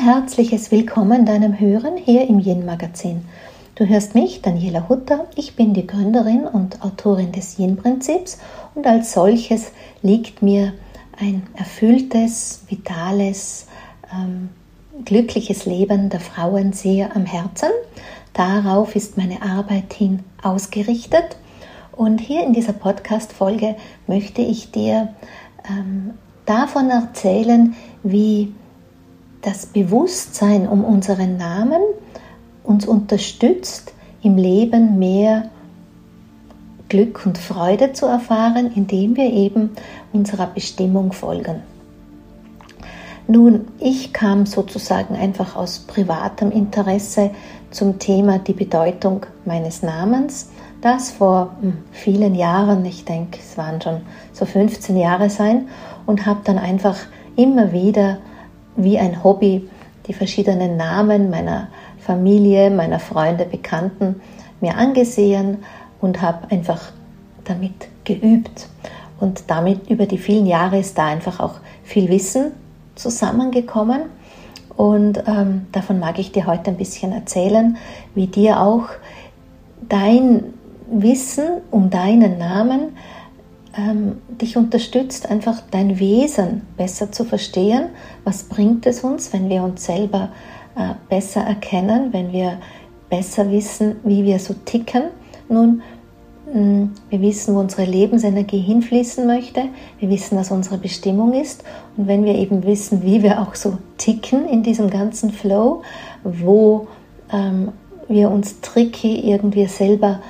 herzliches Willkommen deinem Hören hier im Yin Magazin. Du hörst mich, Daniela Hutter. Ich bin die Gründerin und Autorin des Yin Prinzips und als solches liegt mir ein erfülltes, vitales, ähm, glückliches Leben der Frauen sehr am Herzen. Darauf ist meine Arbeit hin ausgerichtet. Und hier in dieser Podcast-Folge möchte ich dir ähm, davon erzählen, wie das Bewusstsein um unseren Namen uns unterstützt, im Leben mehr Glück und Freude zu erfahren, indem wir eben unserer Bestimmung folgen. Nun, ich kam sozusagen einfach aus privatem Interesse zum Thema die Bedeutung meines Namens. Das vor hm, vielen Jahren, ich denke, es waren schon so 15 Jahre sein, und habe dann einfach immer wieder wie ein Hobby die verschiedenen Namen meiner Familie, meiner Freunde, Bekannten mir angesehen und habe einfach damit geübt. Und damit über die vielen Jahre ist da einfach auch viel Wissen zusammengekommen. Und ähm, davon mag ich dir heute ein bisschen erzählen, wie dir auch dein Wissen um deinen Namen ähm, dich unterstützt, einfach dein Wesen besser zu verstehen. Was bringt es uns, wenn wir uns selber äh, besser erkennen, wenn wir besser wissen, wie wir so ticken? Nun, Mm, wir wissen, wo unsere Lebensenergie hinfließen möchte. Wir wissen, was unsere Bestimmung ist. Und wenn wir eben wissen, wie wir auch so ticken in diesem ganzen Flow, wo ähm, wir uns tricky irgendwie selber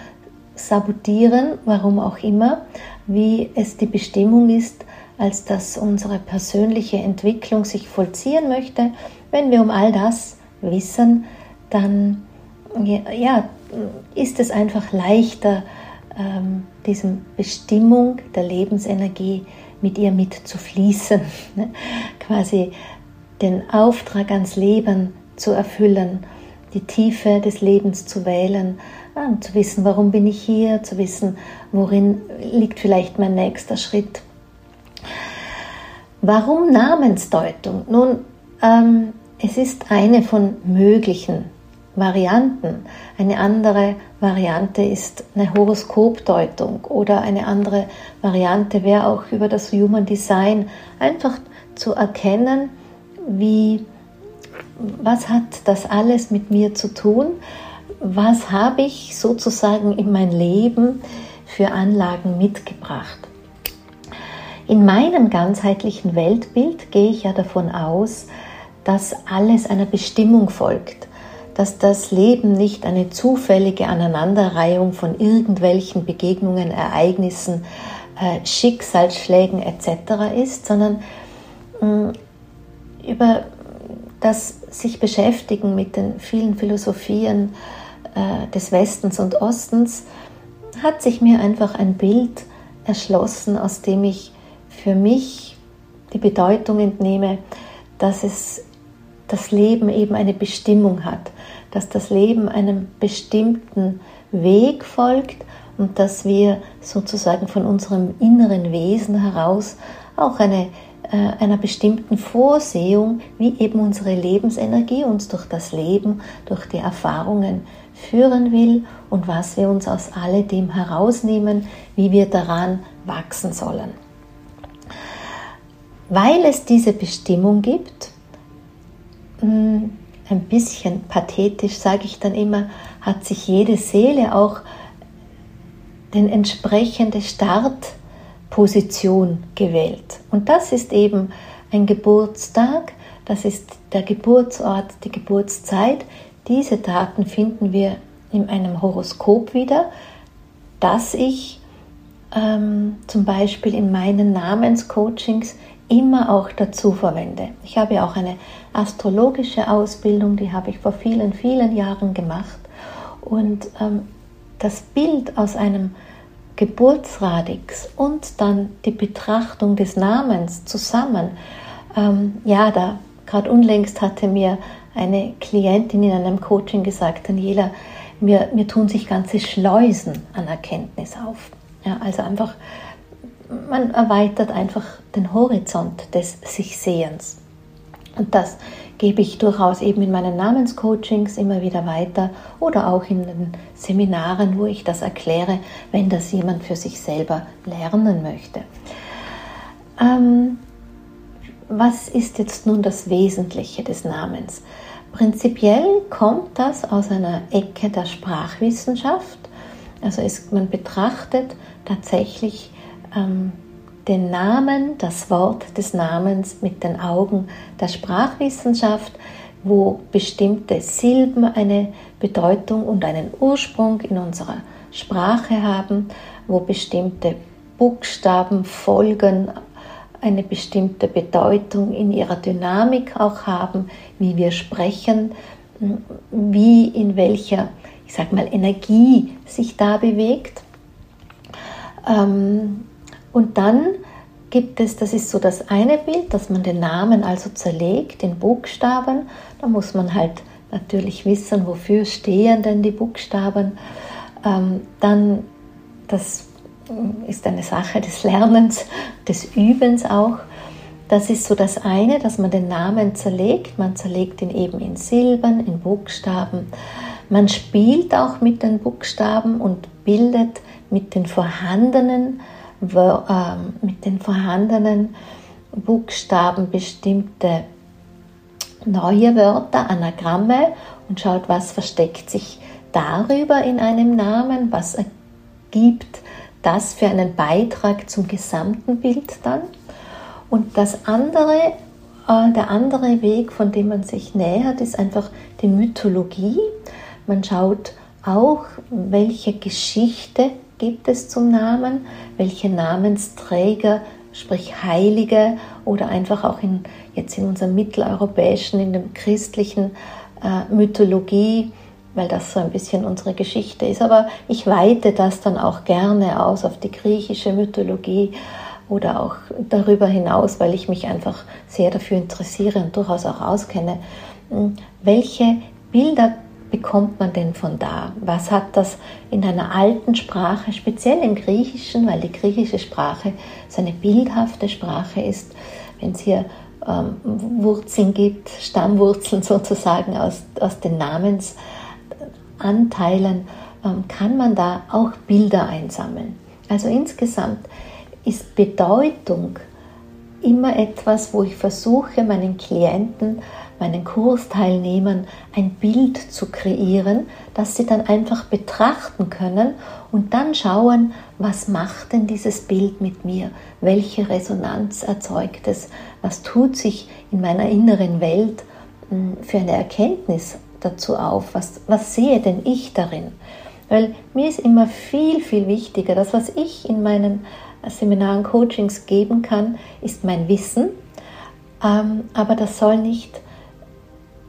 sabotieren, warum auch immer, wie es die Bestimmung ist, als dass unsere persönliche Entwicklung sich vollziehen möchte. Wenn wir um all das wissen, dann ja, ist es einfach leichter, ähm, diesem Bestimmung der Lebensenergie mit ihr mitzufließen, ne? quasi den Auftrag ans Leben zu erfüllen, die Tiefe des Lebens zu wählen, äh, zu wissen, warum bin ich hier, zu wissen, worin liegt vielleicht mein nächster Schritt. Warum Namensdeutung? Nun, ähm, es ist eine von möglichen Varianten. Eine andere Variante ist eine Horoskopdeutung oder eine andere Variante wäre auch über das Human Design einfach zu erkennen, wie was hat das alles mit mir zu tun? Was habe ich sozusagen in mein Leben für Anlagen mitgebracht? In meinem ganzheitlichen Weltbild gehe ich ja davon aus, dass alles einer Bestimmung folgt dass das Leben nicht eine zufällige Aneinanderreihung von irgendwelchen Begegnungen, Ereignissen, äh, Schicksalsschlägen etc. ist, sondern mm, über das sich beschäftigen mit den vielen Philosophien äh, des Westens und Ostens hat sich mir einfach ein Bild erschlossen, aus dem ich für mich die Bedeutung entnehme, dass es das Leben eben eine Bestimmung hat, dass das Leben einem bestimmten Weg folgt und dass wir sozusagen von unserem inneren Wesen heraus auch eine, äh, einer bestimmten Vorsehung, wie eben unsere Lebensenergie uns durch das Leben, durch die Erfahrungen führen will und was wir uns aus alledem herausnehmen, wie wir daran wachsen sollen. Weil es diese Bestimmung gibt, hm, ein bisschen pathetisch sage ich dann immer, hat sich jede Seele auch den entsprechende Startposition gewählt. Und das ist eben ein Geburtstag, das ist der Geburtsort, die Geburtszeit. Diese Daten finden wir in einem Horoskop wieder, das ich ähm, zum Beispiel in meinen Namenscoachings immer auch dazu verwende. Ich habe auch eine astrologische Ausbildung, die habe ich vor vielen, vielen Jahren gemacht. Und ähm, das Bild aus einem Geburtsradix und dann die Betrachtung des Namens zusammen, ähm, ja, da gerade unlängst hatte mir eine Klientin in einem Coaching gesagt, Daniela, mir, mir tun sich ganze Schleusen an Erkenntnis auf. Ja, also einfach man erweitert einfach den Horizont des sich Sehens. Und das gebe ich durchaus eben in meinen Namenscoachings immer wieder weiter oder auch in den Seminaren, wo ich das erkläre, wenn das jemand für sich selber lernen möchte. Ähm, was ist jetzt nun das Wesentliche des Namens? Prinzipiell kommt das aus einer Ecke der Sprachwissenschaft. Also ist, man betrachtet tatsächlich ähm, den Namen, das Wort des Namens mit den Augen der Sprachwissenschaft, wo bestimmte Silben eine Bedeutung und einen Ursprung in unserer Sprache haben, wo bestimmte Buchstaben, Folgen eine bestimmte Bedeutung in ihrer Dynamik auch haben, wie wir sprechen, wie in welcher, ich sag mal, Energie sich da bewegt. Ähm, und dann gibt es, das ist so das eine Bild, dass man den Namen also zerlegt in Buchstaben. Da muss man halt natürlich wissen, wofür stehen denn die Buchstaben. Ähm, dann, das ist eine Sache des Lernens, des Übens auch. Das ist so das eine, dass man den Namen zerlegt. Man zerlegt ihn eben in Silben, in Buchstaben. Man spielt auch mit den Buchstaben und bildet mit den vorhandenen ähm, mit den vorhandenen Buchstaben bestimmte neue Wörter, Anagramme und schaut, was versteckt sich darüber in einem Namen, was ergibt das für einen Beitrag zum gesamten Bild dann. Und das andere, äh, der andere Weg, von dem man sich nähert, ist einfach die Mythologie. Man schaut auch, welche Geschichte gibt es zum Namen, welche Namensträger, sprich Heilige oder einfach auch in, jetzt in unserem mitteleuropäischen, in der christlichen äh, Mythologie, weil das so ein bisschen unsere Geschichte ist. Aber ich weite das dann auch gerne aus auf die griechische Mythologie oder auch darüber hinaus, weil ich mich einfach sehr dafür interessiere und durchaus auch auskenne. Hm, welche Bilder bekommt man denn von da? Was hat das in einer alten Sprache, speziell im Griechischen, weil die griechische Sprache so eine bildhafte Sprache ist, wenn es hier ähm, Wurzeln gibt, Stammwurzeln sozusagen aus, aus den Namensanteilen, ähm, kann man da auch Bilder einsammeln. Also insgesamt ist Bedeutung immer etwas, wo ich versuche, meinen Klienten meinen Kursteilnehmern ein Bild zu kreieren, das sie dann einfach betrachten können und dann schauen, was macht denn dieses Bild mit mir? Welche Resonanz erzeugt es? Was tut sich in meiner inneren Welt hm, für eine Erkenntnis dazu auf? Was, was sehe denn ich darin? Weil mir ist immer viel, viel wichtiger, das, was ich in meinen Seminaren, Coachings geben kann, ist mein Wissen, ähm, aber das soll nicht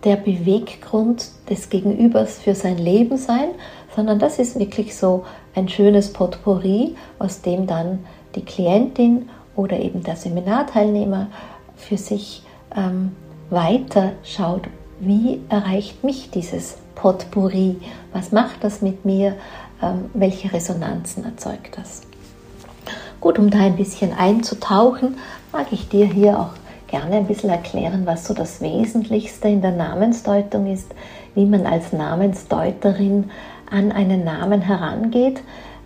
der Beweggrund des Gegenübers für sein Leben sein, sondern das ist wirklich so ein schönes Potpourri, aus dem dann die Klientin oder eben der Seminarteilnehmer für sich ähm, weiter schaut, wie erreicht mich dieses Potpourri, was macht das mit mir, ähm, welche Resonanzen erzeugt das. Gut, um da ein bisschen einzutauchen, mag ich dir hier auch gerne ein bisschen erklären, was so das Wesentlichste in der Namensdeutung ist, wie man als Namensdeuterin an einen Namen herangeht.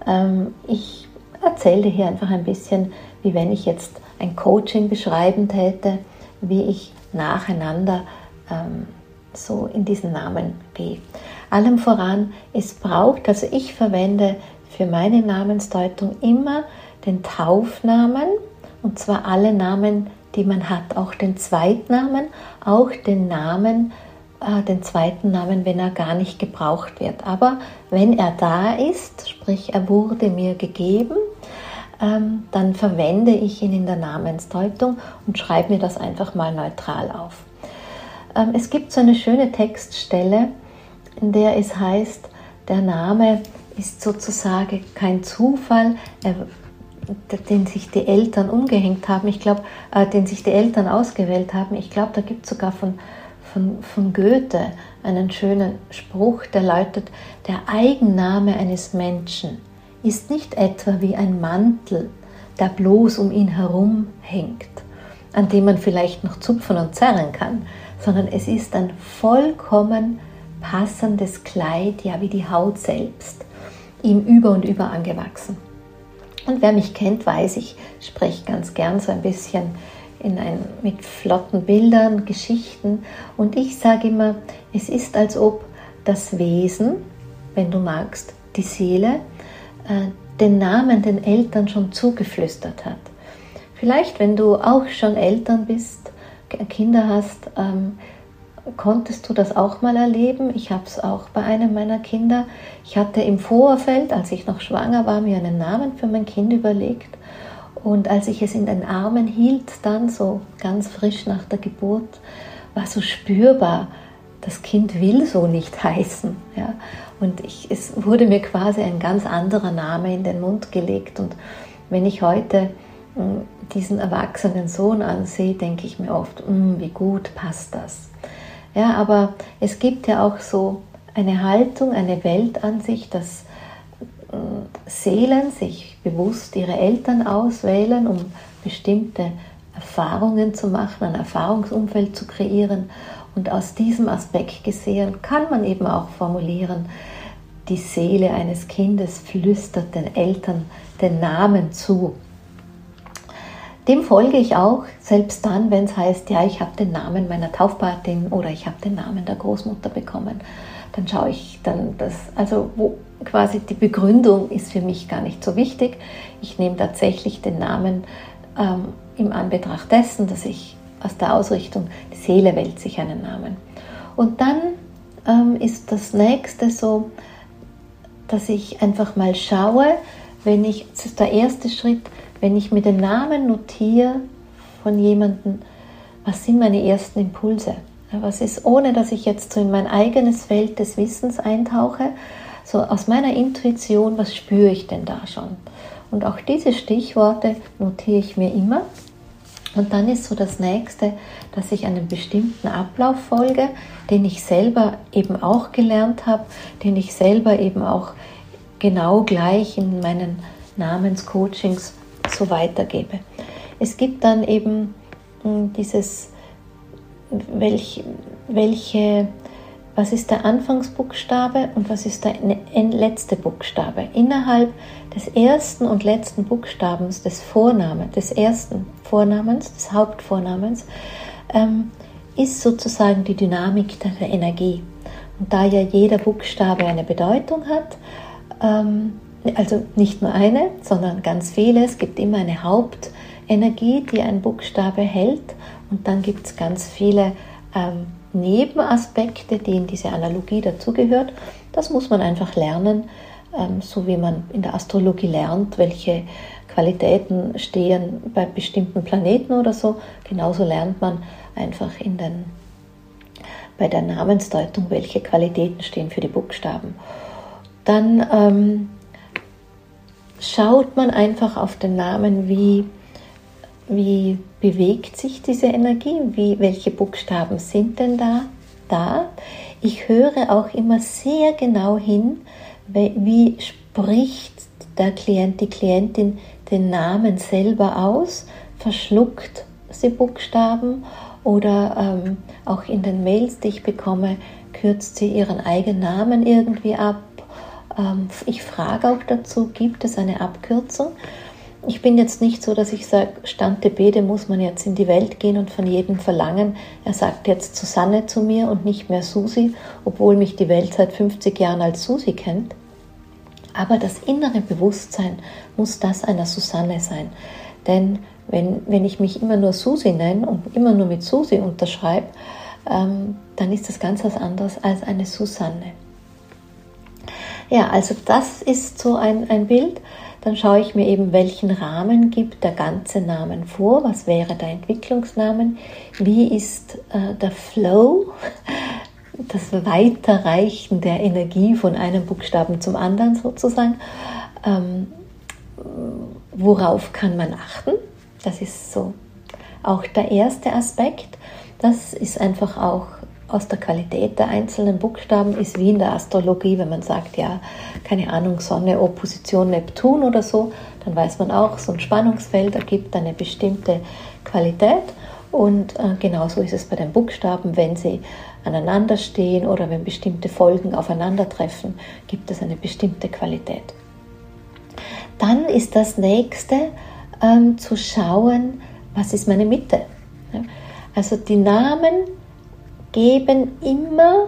Ähm, ich erzähle dir hier einfach ein bisschen, wie wenn ich jetzt ein Coaching beschreiben täte, wie ich nacheinander ähm, so in diesen Namen gehe. Allem voran, es braucht, also ich verwende für meine Namensdeutung immer den Taufnamen, und zwar alle Namen, die man hat, auch den Zweitnamen, auch den Namen, äh, den zweiten Namen, wenn er gar nicht gebraucht wird. Aber wenn er da ist, sprich er wurde mir gegeben, ähm, dann verwende ich ihn in der Namensdeutung und schreibe mir das einfach mal neutral auf. Ähm, es gibt so eine schöne Textstelle, in der es heißt, der Name ist sozusagen kein Zufall, den sich die Eltern umgehängt haben, ich glaube, äh, den sich die Eltern ausgewählt haben. Ich glaube, da gibt es sogar von, von, von Goethe einen schönen Spruch, der lautet, der Eigenname eines Menschen ist nicht etwa wie ein Mantel, der bloß um ihn herum hängt, an dem man vielleicht noch zupfen und zerren kann, sondern es ist ein vollkommen passendes Kleid, ja wie die Haut selbst, ihm über und über angewachsen. Und wer mich kennt, weiß, ich spreche ganz gern so ein bisschen in ein, mit flotten Bildern, Geschichten. Und ich sage immer, es ist, als ob das Wesen, wenn du magst, die Seele, äh, den Namen den Eltern schon zugeflüstert hat. Vielleicht, wenn du auch schon Eltern bist, Kinder hast, ähm, konntest du das auch mal erleben. Ich habe es auch bei einem meiner Kinder. Ich hatte im Vorfeld, als ich noch schwanger war, mir einen Namen für mein Kind überlegt. Und als ich es in den Armen hielt, dann so ganz frisch nach der Geburt, war so spürbar, das Kind will so nicht heißen. Ja? Und ich, es wurde mir quasi ein ganz anderer Name in den Mund gelegt. Und wenn ich heute hm, diesen erwachsenen Sohn ansehe, denke ich mir oft, hm, wie gut passt das. Ja, aber es gibt ja auch so eine Haltung, eine Weltansicht, dass hm, Seelen sich bewusst ihre Eltern auswählen, um bestimmte Erfahrungen zu machen, ein Erfahrungsumfeld zu kreieren. Und aus diesem Aspekt gesehen kann man eben auch formulieren, die Seele eines Kindes flüstert den Eltern den Namen zu. Dem folge ich auch, selbst dann, wenn es heißt, ja, ich habe den Namen meiner Taufpatin oder ich habe den Namen der Großmutter bekommen. Dann schaue ich dann das, also wo quasi die Begründung ist für mich gar nicht so wichtig. Ich nehme tatsächlich den Namen ähm, im Anbetracht dessen, dass ich aus der Ausrichtung, die Seele wählt sich einen Namen. Und dann ähm, ist das nächste so, dass ich einfach mal schaue, wenn ich, das ist der erste Schritt, wenn ich mir den Namen notiere von jemandem, was sind meine ersten Impulse? Was ist, ohne dass ich jetzt so in mein eigenes Feld des Wissens eintauche, so aus meiner Intuition, was spüre ich denn da schon? Und auch diese Stichworte notiere ich mir immer. Und dann ist so das nächste, dass ich einen bestimmten Ablauf folge, den ich selber eben auch gelernt habe, den ich selber eben auch genau gleich in meinen Namenscoachings so weitergebe. Es gibt dann eben hm, dieses, welch, welche was ist der Anfangsbuchstabe und was ist der letzte Buchstabe. Innerhalb des ersten und letzten Buchstabens des Vornamens, des ersten Vornamens, des Hauptvornamens, ähm, ist sozusagen die Dynamik der Energie. Und da ja jeder Buchstabe eine Bedeutung hat, ähm, also nicht nur eine, sondern ganz viele, es gibt immer eine Hauptenergie, die ein Buchstabe hält und dann gibt es ganz viele ähm, Nebenaspekte, die in diese Analogie dazugehört. Das muss man einfach lernen, ähm, so wie man in der Astrologie lernt, welche Qualitäten stehen bei bestimmten Planeten oder so. Genauso lernt man einfach in den, bei der Namensdeutung, welche Qualitäten stehen für die Buchstaben. Dann ähm, schaut man einfach auf den Namen, wie wie bewegt sich diese Energie? Wie, welche Buchstaben sind denn da? da? Ich höre auch immer sehr genau hin, wie spricht der Klient, die Klientin den Namen selber aus, verschluckt sie Buchstaben oder ähm, auch in den Mails, die ich bekomme, kürzt sie ihren eigenen Namen irgendwie ab. Ähm, ich frage auch dazu, gibt es eine Abkürzung? ich bin jetzt nicht so, dass ich sage, Stante Bede muss man jetzt in die Welt gehen und von jedem verlangen, er sagt jetzt Susanne zu mir und nicht mehr Susi, obwohl mich die Welt seit 50 Jahren als Susi kennt. Aber das innere Bewusstsein muss das einer Susanne sein. Denn wenn, wenn ich mich immer nur Susi nenne und immer nur mit Susi unterschreibe, ähm, dann ist das ganz was anderes als eine Susanne. Ja, also das ist so ein, ein Bild. Dann schaue ich mir eben, welchen Rahmen gibt der ganze Namen vor, was wäre der Entwicklungsnamen, wie ist äh, der Flow, das Weiterreichen der Energie von einem Buchstaben zum anderen sozusagen. Ähm, worauf kann man achten? Das ist so auch der erste Aspekt. Das ist einfach auch aus der Qualität der einzelnen Buchstaben ist wie in der Astrologie, wenn man sagt, ja, keine Ahnung, Sonne, Opposition, Neptun oder so, dann weiß man auch, so ein Spannungsfeld ergibt eine bestimmte Qualität Und äh, genauso ist es bei den Buchstaben, wenn sie aneinander stehen oder wenn bestimmte Folgen aufeinandertreffen, gibt es eine bestimmte Qualität. Dann ist das nächste ähm, zu schauen, was ist meine Mitte. Also die Namen geben immer,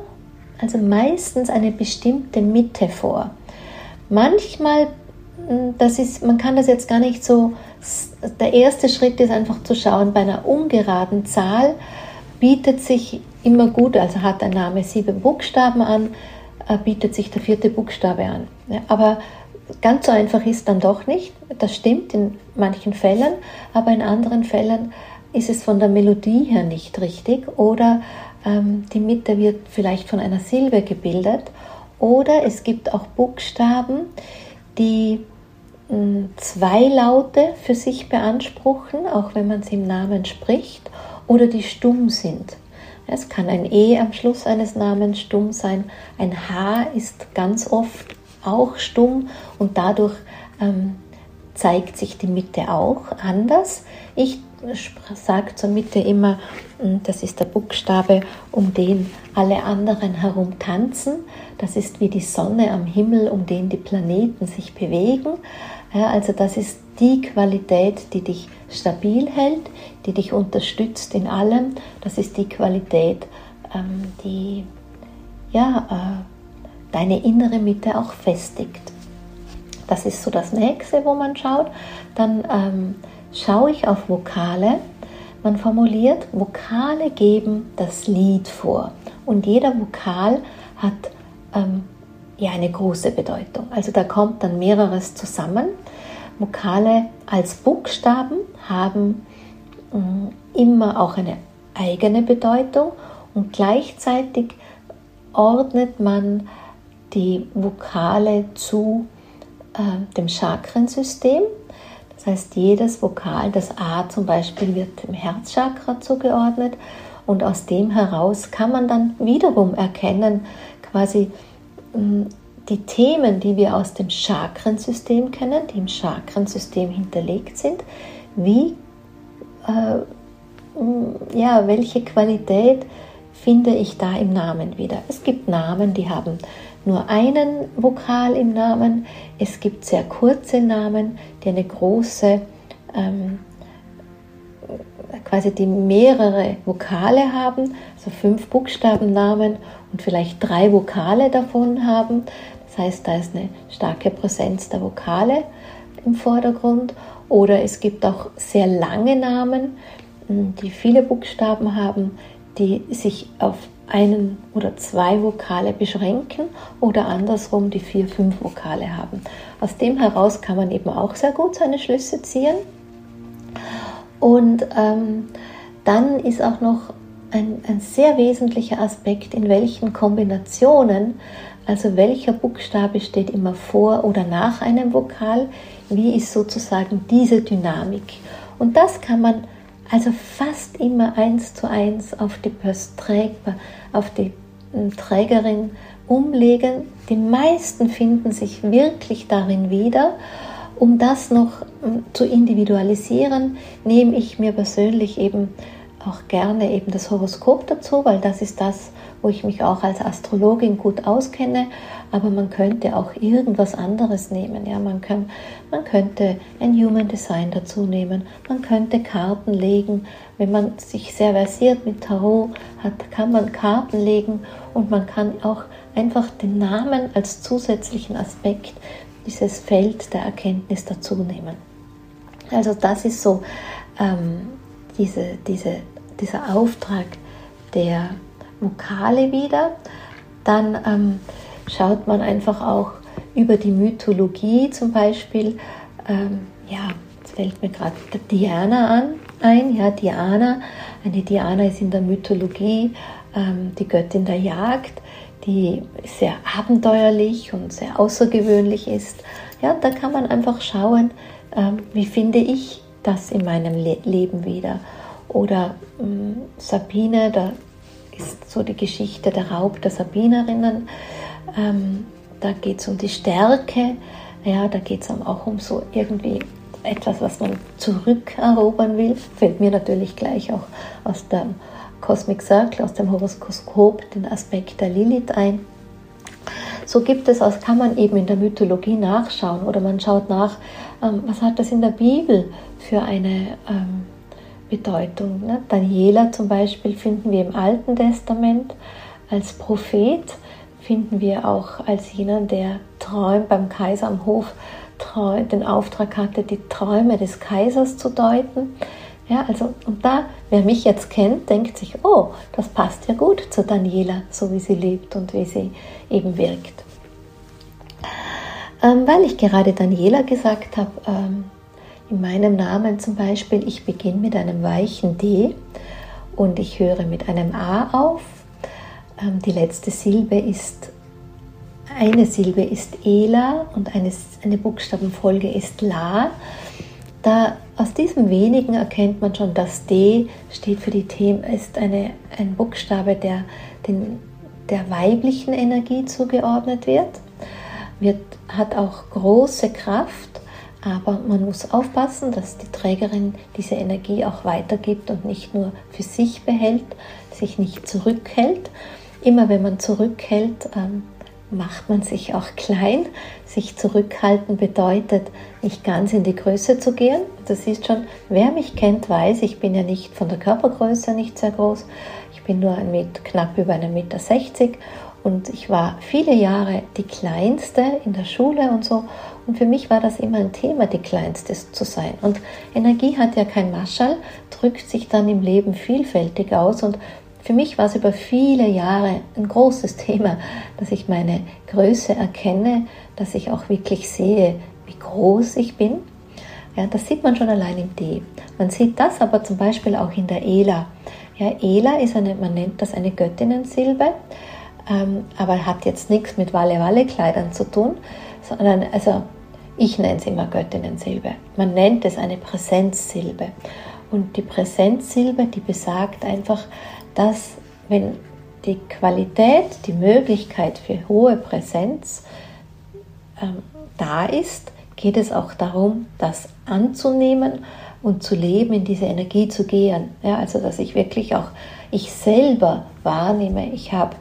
also meistens eine bestimmte Mitte vor. Manchmal, hm, das ist, man kann das jetzt gar nicht so, der erste Schritt ist einfach zu schauen, bei einer ungeraden Zahl bietet sich immer gut, also hat ein Name sieben Buchstaben an, äh, bietet sich der vierte Buchstabe an. aber ganz so einfach ist dann doch nicht. Das stimmt in manchen Fällen, aber in anderen Fällen ist es von der Melodie her nicht richtig oder die Mitte wird vielleicht von einer Silbe gebildet oder es gibt auch Buchstaben, die hm, zwei Laute für sich beanspruchen, auch wenn man sie im Namen spricht, oder die stumm sind. Es kann ein E am Schluss eines Namens stumm sein, ein H ist ganz oft auch stumm und dadurch ähm, zeigt sich die Mitte auch anders. Ich sage zur Mitte immer, das ist der Buchstabe, um den alle anderen herum tanzen. Das ist wie die Sonne am Himmel, um den die Planeten sich bewegen. Ja, also das ist die Qualität, die dich stabil hält, die dich unterstützt in allem. Das ist die Qualität, ähm, die ja, äh, deine innere Mitte auch festigt. Das ist so das nächste, wo man schaut. Dann ähm, schaue ich auf Vokale. Man formuliert, Vokale geben das Lied vor. Und jeder Vokal hat ähm, ja eine große Bedeutung. Also da kommt dann mehreres zusammen. Vokale als Buchstaben haben äh, immer auch eine eigene Bedeutung und gleichzeitig ordnet man die Vokale zu äh, dem Chakrensystem. Heißt, jedes Vokal, das A zum Beispiel, wird dem Herzchakra zugeordnet und aus dem heraus kann man dann wiederum erkennen, quasi hm, die Themen, die wir aus dem Chakrensystem kennen, die im Chakrensystem hinterlegt sind, wie, äh, hm, ja, welche Qualität finde ich da im Namen wieder. Es gibt Namen, die haben nur einen Vokal im Namen. Es gibt sehr kurze Namen, die eine große, ähm, quasi die mehrere Vokale haben, also fünf Buchstabennamen und vielleicht drei Vokale davon haben. Das heißt, da ist eine starke Präsenz der Vokale im Vordergrund. Oder es gibt auch sehr lange Namen, die viele Buchstaben haben, die sich auf einen oder zwei Vokale beschränken oder andersrum die vier, fünf Vokale haben. Aus dem heraus kann man eben auch sehr gut seine Schlüsse ziehen. Und ähm, dann ist auch noch ein, ein sehr wesentlicher Aspekt, in welchen Kombinationen, also welcher Buchstabe steht immer vor oder nach einem Vokal, wie ist sozusagen diese Dynamik. Und das kann man also fast immer eins zu eins auf die, auf die hm, Trägerin umlegen. Die meisten finden sich wirklich darin wieder. Um das noch hm, zu individualisieren, nehme ich mir persönlich eben auch gerne eben das Horoskop dazu, weil das ist das, wo ich mich auch als Astrologin gut auskenne. Aber man könnte auch irgendwas anderes nehmen. Ja, man, kann, man könnte ein Human Design dazu nehmen. Man könnte Karten legen. Wenn man sich sehr versiert mit Tarot hat, kann man Karten legen und man kann auch einfach den Namen als zusätzlichen Aspekt dieses Feld der Erkenntnis dazu nehmen. Also das ist so ähm, diese, diese dieser Auftrag der Vokale wieder. Dann ähm, schaut man einfach auch über die Mythologie zum Beispiel, ähm, ja, jetzt fällt mir gerade Diana an, ein, ja, Diana. Eine Diana ist in der Mythologie ähm, die Göttin der Jagd, die sehr abenteuerlich und sehr außergewöhnlich ist. Ja, da kann man einfach schauen, ähm, wie finde ich das in meinem Le Leben wieder. Oder ähm, Sabine, da ist so die Geschichte der Raub der Sabinerinnen. Ähm, da geht es um die Stärke, ja, da geht es auch um so irgendwie etwas, was man zurückerobern will. Fällt mir natürlich gleich auch aus dem Cosmic Circle, aus dem Horoskop, den Aspekt der Lilith ein. So gibt es, das kann man eben in der Mythologie nachschauen oder man schaut nach, ähm, was hat das in der Bibel für eine ähm, Bedeutung. Ne? Daniela zum Beispiel finden wir im Alten Testament als Prophet, finden wir auch als jemand, der träumt beim Kaiser am Hof, den Auftrag hatte, die Träume des Kaisers zu deuten. Ja, also, und da, wer mich jetzt kennt, denkt sich, oh, das passt ja gut zu Daniela, so wie sie lebt und wie sie eben wirkt. Ähm, weil ich gerade Daniela gesagt habe, ähm, in meinem Namen zum Beispiel, ich beginne mit einem weichen D und ich höre mit einem A auf. Ähm, die letzte Silbe ist, eine Silbe ist Ela und eine, eine Buchstabenfolge ist La. Da aus diesem wenigen erkennt man schon, dass D steht für die Themen, ist eine, ein Buchstabe, der den, der weiblichen Energie zugeordnet wird, wird, hat auch große Kraft, aber man muss aufpassen, dass die Trägerin diese Energie auch weitergibt und nicht nur für sich behält, sich nicht zurückhält. Immer wenn man zurückhält, ähm, macht man sich auch klein. Sich zurückhalten bedeutet, nicht ganz in die Größe zu gehen. Das ist schon, wer mich kennt, weiß, ich bin ja nicht von der Körpergröße nicht sehr groß. Ich bin nur Meter, knapp über 1,60 Meter und ich war viele Jahre die Kleinste in der Schule und so. Und für mich war das immer ein Thema, die Kleinste zu sein. Und Energie hat ja kein Maschall, drückt sich dann im Leben vielfältig aus. Und für mich war es über viele Jahre ein großes Thema, dass ich meine Größe erkenne, dass ich auch wirklich sehe, wie groß ich bin. Ja, das sieht man schon allein im D. Man sieht das aber zum Beispiel auch in der Ela. Ja, Ela ist eine, man nennt das eine Göttinnensilbe, ähm, aber hat jetzt nichts mit Walle-Walle-Kleidern zu tun, sondern, also ich nenne es immer Göttinnensilbe. Man nennt es eine Präsenzsilbe. Und die Präsenzsilbe, die besagt einfach, dass wenn die Qualität, die Möglichkeit für hohe Präsenz ähm, da ist, geht es auch darum, das anzunehmen und zu leben, in diese Energie zu gehen. Ja, also dass ich wirklich auch ich selber wahrnehme, ich habe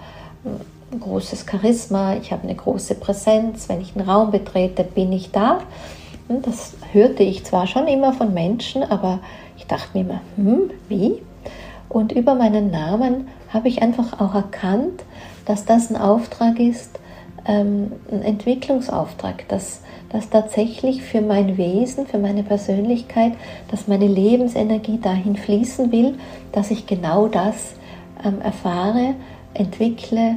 ein großes Charisma, ich habe eine große Präsenz, wenn ich einen Raum betrete, bin ich da. Das hörte ich zwar schon immer von Menschen, aber ich dachte mir immer, hm, wie? Und über meinen Namen habe ich einfach auch erkannt, dass das ein Auftrag ist, ähm, ein Entwicklungsauftrag, dass das tatsächlich für mein Wesen, für meine Persönlichkeit, dass meine Lebensenergie dahin fließen will, dass ich genau das ähm, erfahre, entwickle,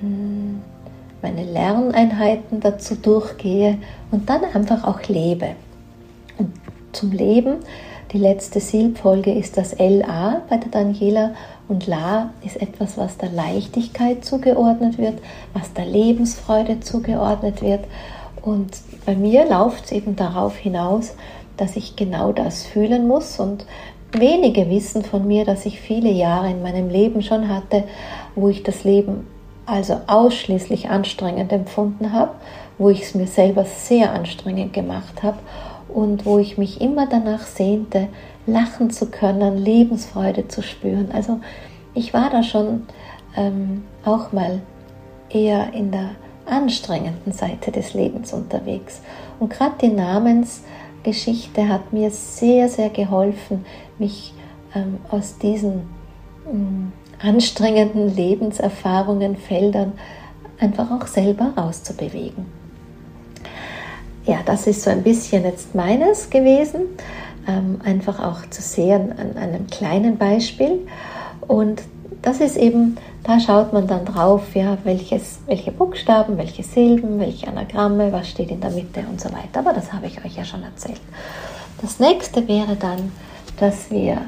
hm, meine Lerneinheiten dazu durchgehe und dann einfach auch lebe. Und zum Leben die letzte Silbfolge ist das LA bei der Daniela und La ist etwas, was der Leichtigkeit zugeordnet wird, was der Lebensfreude zugeordnet wird. Und bei mir läuft es eben darauf hinaus, dass ich genau das fühlen muss und wenige wissen von mir, dass ich viele Jahre in meinem Leben schon hatte, wo ich das Leben also ausschließlich anstrengend empfunden habe, wo ich es mir selber sehr anstrengend gemacht habe und wo ich mich immer danach sehnte, lachen zu können, Lebensfreude zu spüren. Also ich war da schon ähm, auch mal eher in der anstrengenden Seite des Lebens unterwegs. Und gerade die Namensgeschichte hat mir sehr, sehr geholfen, mich ähm, aus diesen ähm, anstrengenden Lebenserfahrungen, Feldern einfach auch selber rauszubewegen ja, das ist so ein bisschen jetzt meines gewesen. Ähm, einfach auch zu sehen an, einem kleinen Beispiel. Und das ist eben, da schaut man dann drauf, ja, welches, welche Buchstaben, welche Silben, welche Anagramme, was steht in der Mitte und so weiter. Aber das habe ich euch ja schon erzählt. Das nächste wäre dann, dass wir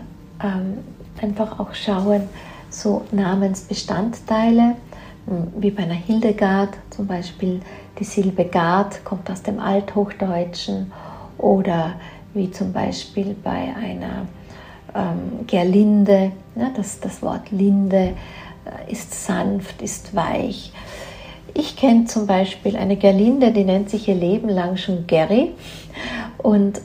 ähm, einfach auch schauen, so Namensbestandteile, hm, wie bei einer Hildegard zum Beispiel die Silbe Gard kommt aus dem Althochdeutschen oder wie zum Beispiel bei einer ähm, Gerlinde, ja, das, das Wort Linde äh, ist sanft, ist weich. Ich kenne zum Beispiel eine Gerlinde, die nennt sich ihr Leben lang schon Gary und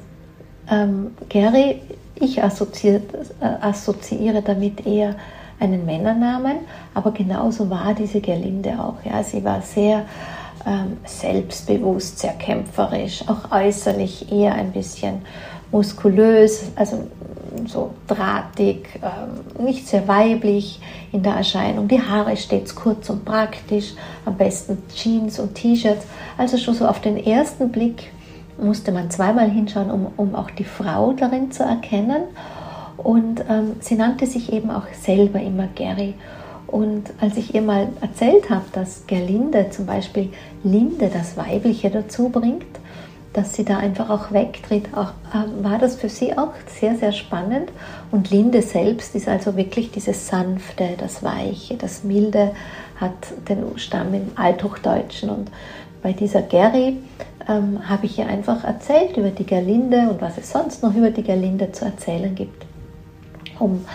ähm, Gary, ich assoziiere, äh, assoziiere damit eher einen Männernamen, aber genauso war diese Gerlinde auch. Ja. Sie war sehr ähm, selbstbewusst, sehr kämpferisch, auch äußerlich eher ein bisschen muskulös, also so drahtig, ähm, nicht sehr weiblich in der Erscheinung. Die Haare stets kurz und praktisch, am besten Jeans und T-Shirts. Also schon so auf den ersten Blick musste man zweimal hinschauen, um, um auch die Frau darin zu erkennen. Und ähm, sie nannte sich eben auch selber immer Gary. Und als ich ihr mal erzählt habe, dass Gerlinde zum Beispiel Linde das Weibliche dazu bringt, dass sie da einfach auch wegtritt, auch, äh, war das für sie auch sehr, sehr spannend. Und Linde selbst ist also wirklich dieses Sanfte, das Weiche, das Milde, hat den Stamm im Althochdeutschen. Und bei dieser Geri ähm, habe ich ihr einfach erzählt über die Gerlinde und was es sonst noch über die Gerlinde zu erzählen gibt, um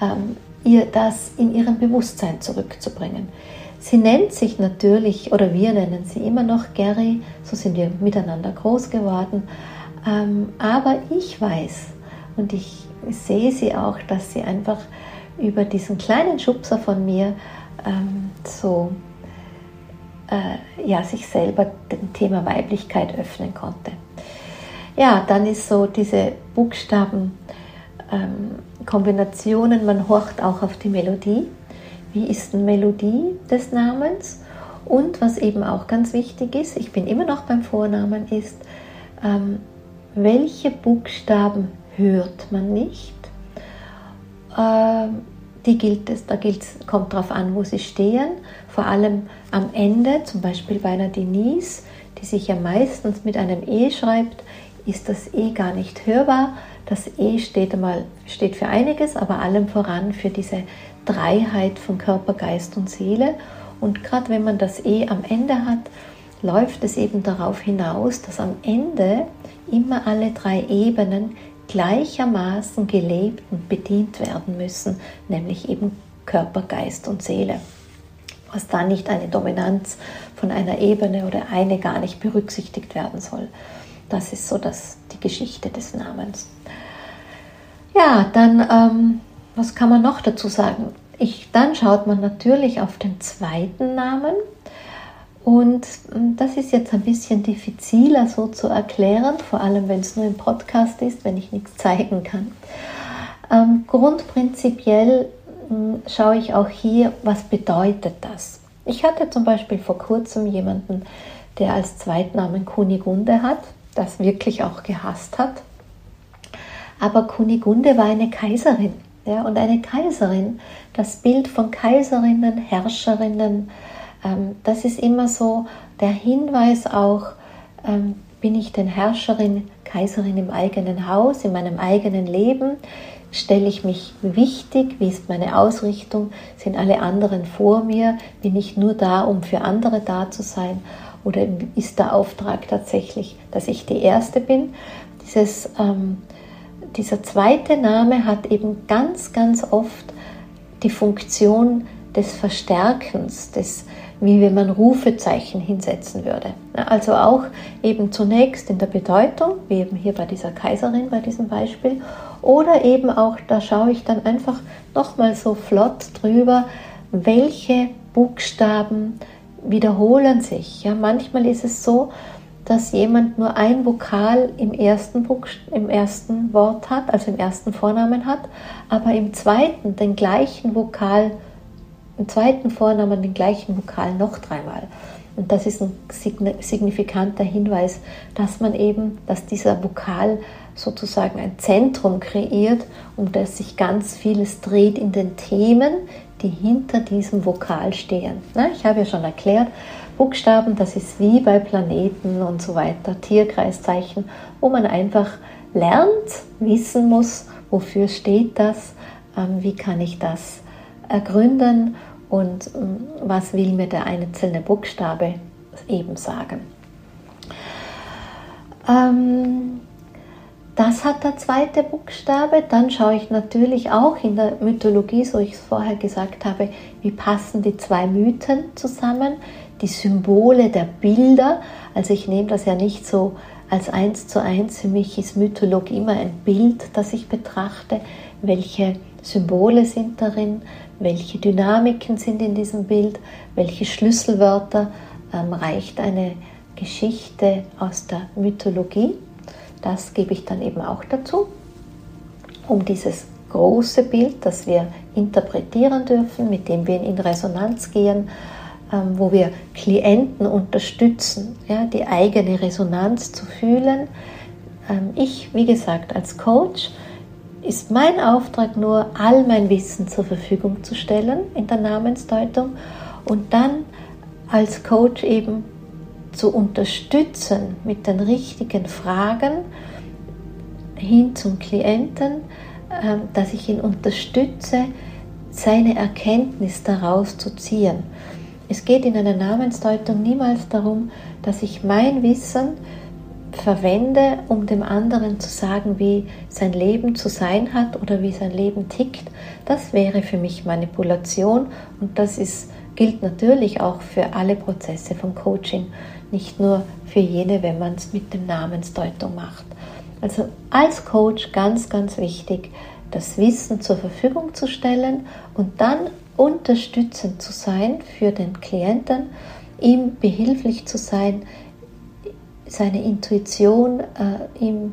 ähm, ihr das in ihrem Bewusstsein zurückzubringen. Sie nennt sich natürlich, oder wir nennen sie immer noch Gary, so sind wir miteinander groß geworden. Ähm, aber ich weiß und ich sehe sie auch, dass sie einfach über diesen kleinen Schubser von mir ähm, so äh, ja, sich selber dem Thema Weiblichkeit öffnen konnte. Ja, dann ist so diese Buchstaben ähm, Kombinationen, man horcht auch auf die Melodie wie ist die Melodie des Namens und was eben auch ganz wichtig ist, ich bin immer noch beim Vornamen, ist, ähm, welche Buchstaben hört man nicht? Ähm, die gilt es, da gilt, kommt darauf an, wo sie stehen, vor allem am Ende, zum Beispiel bei einer Denise, die sich ja meistens mit einem E schreibt, ist das E gar nicht hörbar. Das E steht einmal steht für einiges, aber allem voran für diese Dreiheit von Körper, Geist und Seele. Und gerade wenn man das eh am Ende hat, läuft es eben darauf hinaus, dass am Ende immer alle drei Ebenen gleichermaßen gelebt und bedient werden müssen, nämlich eben Körper, Geist und Seele. Was da nicht eine Dominanz von einer Ebene oder eine gar nicht berücksichtigt werden soll. Das ist so das, die Geschichte des Namens. Ja, dann ähm, was kann man noch dazu sagen? Ich, dann schaut man natürlich auf den zweiten Namen. Und hm, das ist jetzt ein bisschen diffiziler so zu erklären, vor allem wenn es nur im Podcast ist, wenn ich nichts zeigen kann. Ähm, grundprinzipiell hm, schaue ich auch hier, was bedeutet das. Ich hatte zum Beispiel vor kurzem jemanden, der als Zweitnamen Kunigunde hat, das wirklich auch gehasst hat. Aber Kunigunde war eine Kaiserin. Ja, und eine Kaiserin, das Bild von Kaiserinnen, Herrscherinnen, ähm, das ist immer so der Hinweis auch, ähm, bin ich denn Herrscherin, Kaiserin im eigenen Haus, in meinem eigenen Leben? Stelle ich mich wichtig? Wie ist meine Ausrichtung? Sind alle anderen vor mir? Bin ich nur da, um für andere da zu sein? Oder ist der Auftrag tatsächlich, dass ich die Erste bin? Dieses ähm, dieser zweite Name hat eben ganz, ganz oft die Funktion des Verstärkens, des, wie wenn man Rufezeichen hinsetzen würde. Also auch eben zunächst in der Bedeutung, wie eben hier bei dieser Kaiserin bei diesem Beispiel, oder eben auch, da schaue ich dann einfach nochmal so flott drüber, welche Buchstaben wiederholen sich. Ja, manchmal ist es so, dass jemand nur ein Vokal im ersten, im ersten Wort hat, also im ersten Vornamen hat, aber im zweiten den gleichen Vokal, im zweiten Vornamen den gleichen Vokal noch dreimal. Und das ist ein signifikanter Hinweis, dass man eben, dass dieser Vokal sozusagen ein Zentrum kreiert, um das sich ganz vieles dreht in den Themen, die hinter diesem Vokal stehen. Ich habe ja schon erklärt, Buchstaben, das ist wie bei Planeten und so weiter, Tierkreiszeichen, wo man einfach lernt, wissen muss, wofür steht das, ähm, wie kann ich das ergründen und ähm, was will mir der einzelne Buchstabe eben sagen. Ähm, das hat der zweite Buchstabe. Dann schaue ich natürlich auch in der Mythologie, so ich es vorher gesagt habe, wie passen die zwei Mythen zusammen die Symbole der Bilder. Also ich nehme das ja nicht so als eins zu eins. Für mich ist Mythologie immer ein Bild, das ich betrachte. Welche Symbole sind darin? Welche Dynamiken sind in diesem Bild? Welche Schlüsselwörter ähm, reicht eine Geschichte aus der Mythologie? Das gebe ich dann eben auch dazu, um dieses große Bild, das wir interpretieren dürfen, mit dem wir in Resonanz gehen, wo wir Klienten unterstützen, ja, die eigene Resonanz zu fühlen. Ähm, ich, wie gesagt, als Coach ist mein Auftrag nur, all mein Wissen zur Verfügung zu stellen in der Namensdeutung und dann als Coach eben zu unterstützen mit den richtigen Fragen hin zum Klienten, ähm, dass ich ihn unterstütze, seine Erkenntnis daraus zu ziehen. Es geht in einer Namensdeutung niemals darum, dass ich mein Wissen verwende, um dem anderen zu sagen, wie sein Leben zu sein hat oder wie sein Leben tickt. Das wäre für mich Manipulation und das ist, gilt natürlich auch für alle Prozesse von Coaching, nicht nur für jene, wenn man es mit dem Namensdeutung macht. Also als Coach ganz, ganz wichtig, das Wissen zur Verfügung zu stellen und dann unterstützend zu sein für den Klienten, ihm behilflich zu sein, seine Intuition äh, ihm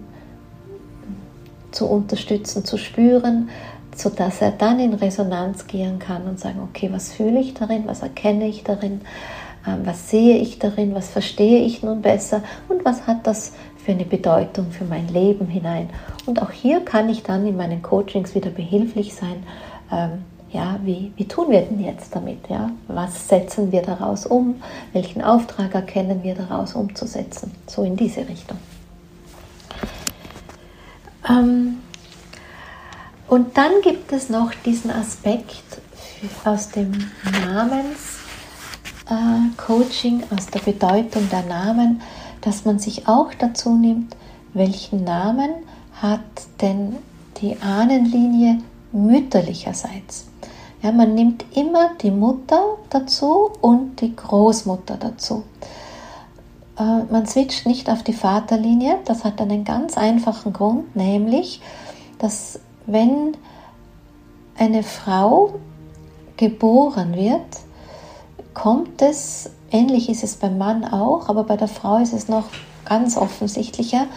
zu unterstützen, zu spüren, sodass er dann in Resonanz gehen kann und sagen, okay, was fühle ich darin, was erkenne ich darin, äh, was sehe ich darin, was verstehe ich nun besser und was hat das für eine Bedeutung für mein Leben hinein. Und auch hier kann ich dann in meinen Coachings wieder behilflich sein. Ähm, ja, wie, wie tun wir denn jetzt damit? Ja? Was setzen wir daraus um? Welchen Auftrag erkennen wir daraus umzusetzen? So in diese Richtung. Ähm, und dann gibt es noch diesen Aspekt aus dem Namens-Coaching, äh, aus der Bedeutung der Namen, dass man sich auch dazu nimmt, welchen Namen hat denn die Ahnenlinie mütterlicherseits. Ja, man nimmt immer die Mutter dazu und die Großmutter dazu. Äh, man switcht nicht auf die Vaterlinie. Das hat einen ganz einfachen Grund, nämlich, dass wenn eine Frau geboren wird, kommt es, ähnlich ist es beim Mann auch, aber bei der Frau ist es noch ganz offensichtlicher,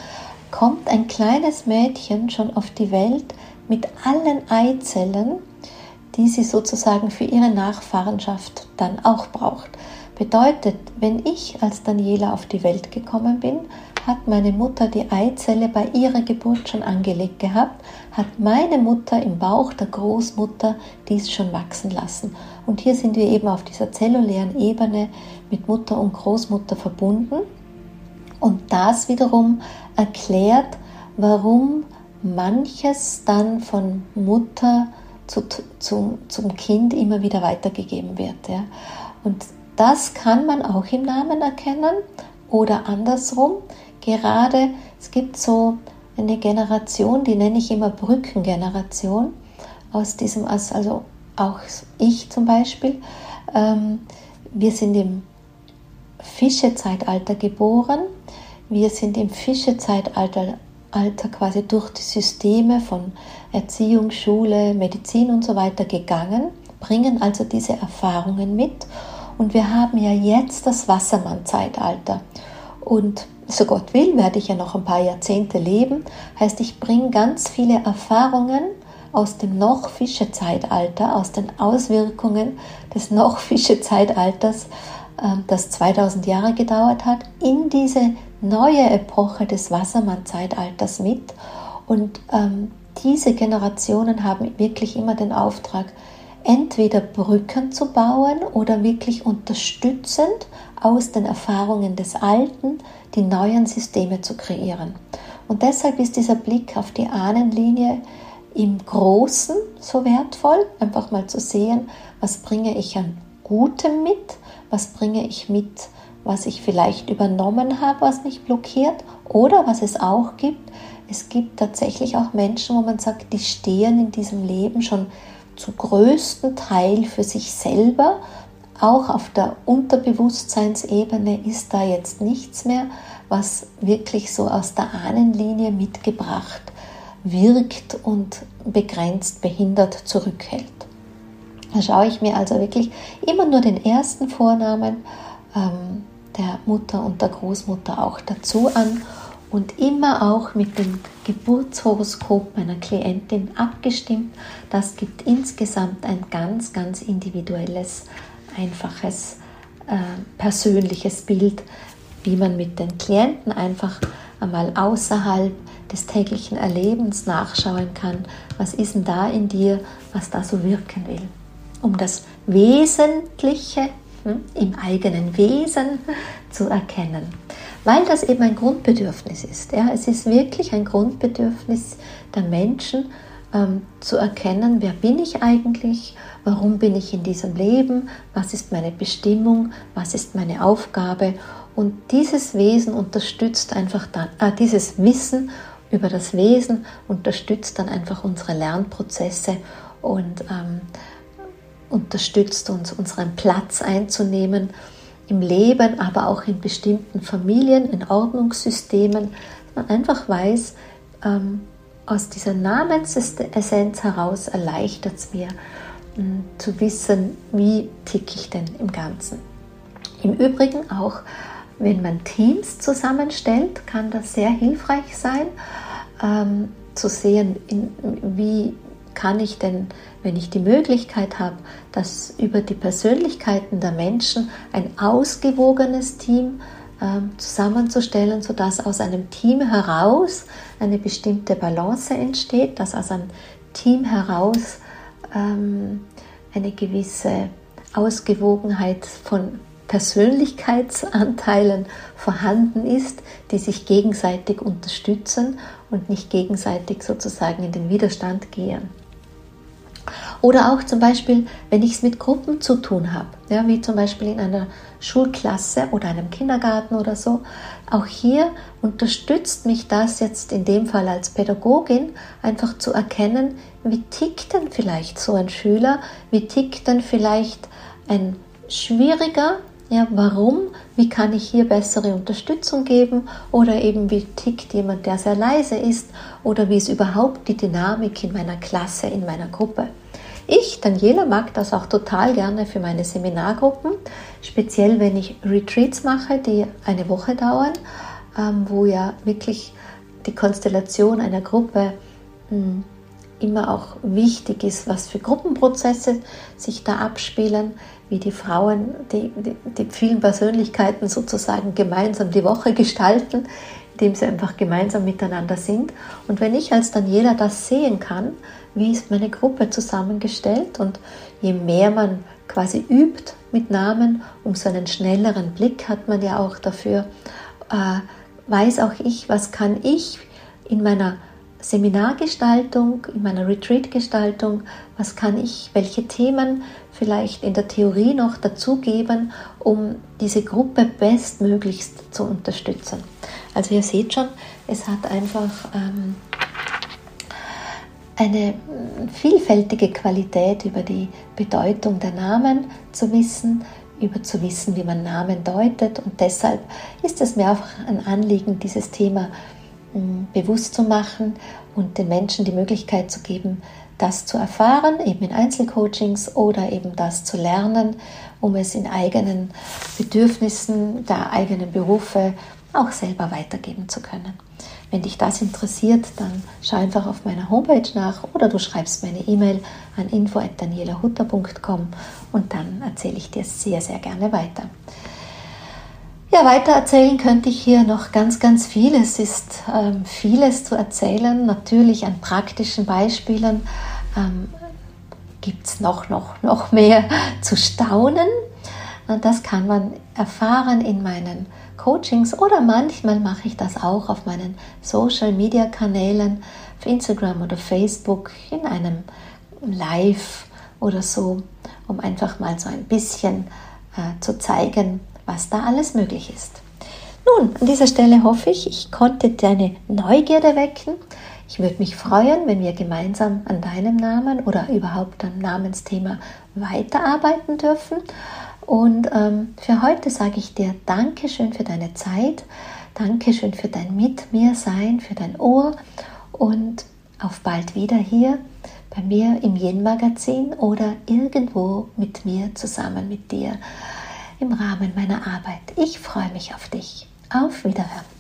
kommt ein kleines Mädchen schon auf die Welt mit allen Eizellen, die sie sozusagen für ihre Nachfahrenschaft dann auch braucht. Bedeutet, wenn ich als Daniela auf die Welt gekommen bin, hat meine Mutter die Eizelle bei ihrer Geburt schon angelegt gehabt, hat meine Mutter im Bauch der Großmutter dies schon wachsen lassen. Und hier sind wir eben auf dieser zellulären Ebene mit Mutter und Großmutter verbunden. Und das wiederum erklärt, warum manches dann von Mutter zu, zu, zum Kind immer wieder weitergegeben wird. Ja. Und das kann man auch im Namen erkennen oder andersrum. Gerade es gibt so eine Generation, die nenne ich immer Brückengeneration, aus diesem, also auch ich zum Beispiel. Ähm, wir sind im Fischezeitalter geboren. Wir sind im Fischezeitalter Alter quasi durch die Systeme von Erziehung, Schule, Medizin und so weiter gegangen, bringen also diese Erfahrungen mit. Und wir haben ja jetzt das Wassermann-Zeitalter. Und so Gott will, werde ich ja noch ein paar Jahrzehnte leben. Heißt, ich bringe ganz viele Erfahrungen aus dem noch Fische-Zeitalter, aus den Auswirkungen des noch Fische-Zeitalters, ähm, das 2000 Jahre gedauert hat, in diese neue Epoche des Wassermann-Zeitalters mit. Und ähm, diese Generationen haben wirklich immer den Auftrag, entweder Brücken zu bauen oder wirklich unterstützend aus den Erfahrungen des Alten die neuen Systeme zu kreieren. Und deshalb ist dieser Blick auf die Ahnenlinie im Großen so wertvoll, einfach mal zu sehen, was bringe ich an Gutem mit, was bringe ich mit was ich vielleicht übernommen habe, was mich blockiert oder was es auch gibt. Es gibt tatsächlich auch Menschen, wo man sagt, die stehen in diesem Leben schon zu größten Teil für sich selber. Auch auf der Unterbewusstseinsebene ist da jetzt nichts mehr, was wirklich so aus der Ahnenlinie mitgebracht wirkt und begrenzt, behindert zurückhält. Da schaue ich mir also wirklich immer nur den ersten Vornamen ähm, der Mutter und der Großmutter auch dazu an und immer auch mit dem Geburtshoroskop meiner Klientin abgestimmt. Das gibt insgesamt ein ganz, ganz individuelles, einfaches, äh, persönliches Bild, wie man mit den Klienten einfach einmal außerhalb des täglichen Erlebens nachschauen kann, was ist denn da in dir, was da so wirken will. Um das Wesentliche im eigenen Wesen zu erkennen weil das eben ein Grundbedürfnis ist. Ja? Es ist wirklich ein Grundbedürfnis der Menschen, ähm, zu erkennen, wer bin ich eigentlich, warum bin ich in diesem Leben, was ist meine Bestimmung, was ist meine Aufgabe. Und dieses Wesen unterstützt einfach dann, äh, dieses Wissen über das Wesen unterstützt dann einfach unsere Lernprozesse und ähm, unterstützt uns, unseren Platz einzunehmen im Leben, aber auch in bestimmten Familien, in Ordnungssystemen, man einfach weiß, ähm, aus dieser Namensessenz heraus erleichtert es mir ähm, zu wissen, wie ticke ich denn im Ganzen. Im Übrigen auch, wenn man Teams zusammenstellt, kann das sehr hilfreich sein, ähm, zu sehen, in, wie kann ich denn, wenn ich die Möglichkeit habe, dass über die Persönlichkeiten der Menschen ein ausgewogenes Team ähm, zusammenzustellen, sodass aus einem Team heraus eine bestimmte Balance entsteht, dass aus einem Team heraus ähm, eine gewisse Ausgewogenheit von Persönlichkeitsanteilen vorhanden ist, die sich gegenseitig unterstützen und nicht gegenseitig sozusagen in den Widerstand gehen. Oder auch zum Beispiel, wenn ich es mit Gruppen zu tun habe, ja, wie zum Beispiel in einer Schulklasse oder einem Kindergarten oder so. Auch hier unterstützt mich das jetzt in dem Fall als Pädagogin einfach zu erkennen, wie tickt denn vielleicht so ein Schüler, wie tickt denn vielleicht ein schwieriger, ja, warum, wie kann ich hier bessere Unterstützung geben oder eben wie tickt jemand, der sehr leise ist oder wie ist überhaupt die Dynamik in meiner Klasse, in meiner Gruppe. Ich, Daniela, mag das auch total gerne für meine Seminargruppen, speziell wenn ich Retreats mache, die eine Woche dauern, ähm, wo ja wirklich die Konstellation einer Gruppe hm, immer auch wichtig ist, was für Gruppenprozesse sich da abspielen, wie die Frauen die, die, die vielen Persönlichkeiten sozusagen gemeinsam die Woche gestalten, indem sie einfach gemeinsam miteinander sind. Und wenn ich als Daniela das sehen kann, wie ist meine Gruppe zusammengestellt und je mehr man quasi übt mit Namen, umso einen schnelleren Blick hat man ja auch dafür, äh, weiß auch ich, was kann ich in meiner Seminargestaltung, in meiner Retreatgestaltung, was kann ich, welche Themen vielleicht in der Theorie noch dazugeben, um diese Gruppe bestmöglichst zu unterstützen. Also ihr seht schon, es hat einfach ähm, eine vielfältige Qualität über die Bedeutung der Namen zu wissen, über zu wissen, wie man Namen deutet. Und deshalb ist es mir einfach ein Anliegen, dieses Thema hm, bewusst zu machen und den Menschen die Möglichkeit zu geben, das zu erfahren, eben in Einzelcoachings oder eben das zu lernen, um es in eigenen Bedürfnissen der eigenen Berufe auch selber weitergeben zu können. Wenn dich das interessiert, dann schau einfach auf meiner Homepage nach oder du schreibst mir eine E-Mail an info.danielahutter.com und dann erzähle ich dir sehr, sehr gerne weiter. Ja, weiter erzählen könnte ich hier noch ganz, ganz viel. Es ist ähm, vieles zu erzählen. Natürlich an praktischen Beispielen ähm, gibt es noch, noch, noch mehr zu staunen. Und das kann man erfahren in meinen Coachings oder manchmal mache ich das auch auf meinen Social Media Kanälen, auf Instagram oder Facebook in einem Live oder so, um einfach mal so ein bisschen äh, zu zeigen, was da alles möglich ist. Nun, an dieser Stelle hoffe ich, ich konnte deine Neugierde wecken. Ich würde mich freuen, wenn wir gemeinsam an deinem Namen oder überhaupt am Namensthema weiterarbeiten dürfen. Und ähm, für heute sage ich dir Dankeschön für deine Zeit, Dankeschön für dein Mit mir Sein, für dein Ohr und auf bald wieder hier bei mir im Yin-Magazin oder irgendwo mit mir zusammen mit dir im Rahmen meiner Arbeit. Ich freue mich auf dich. Auf Wiederhören.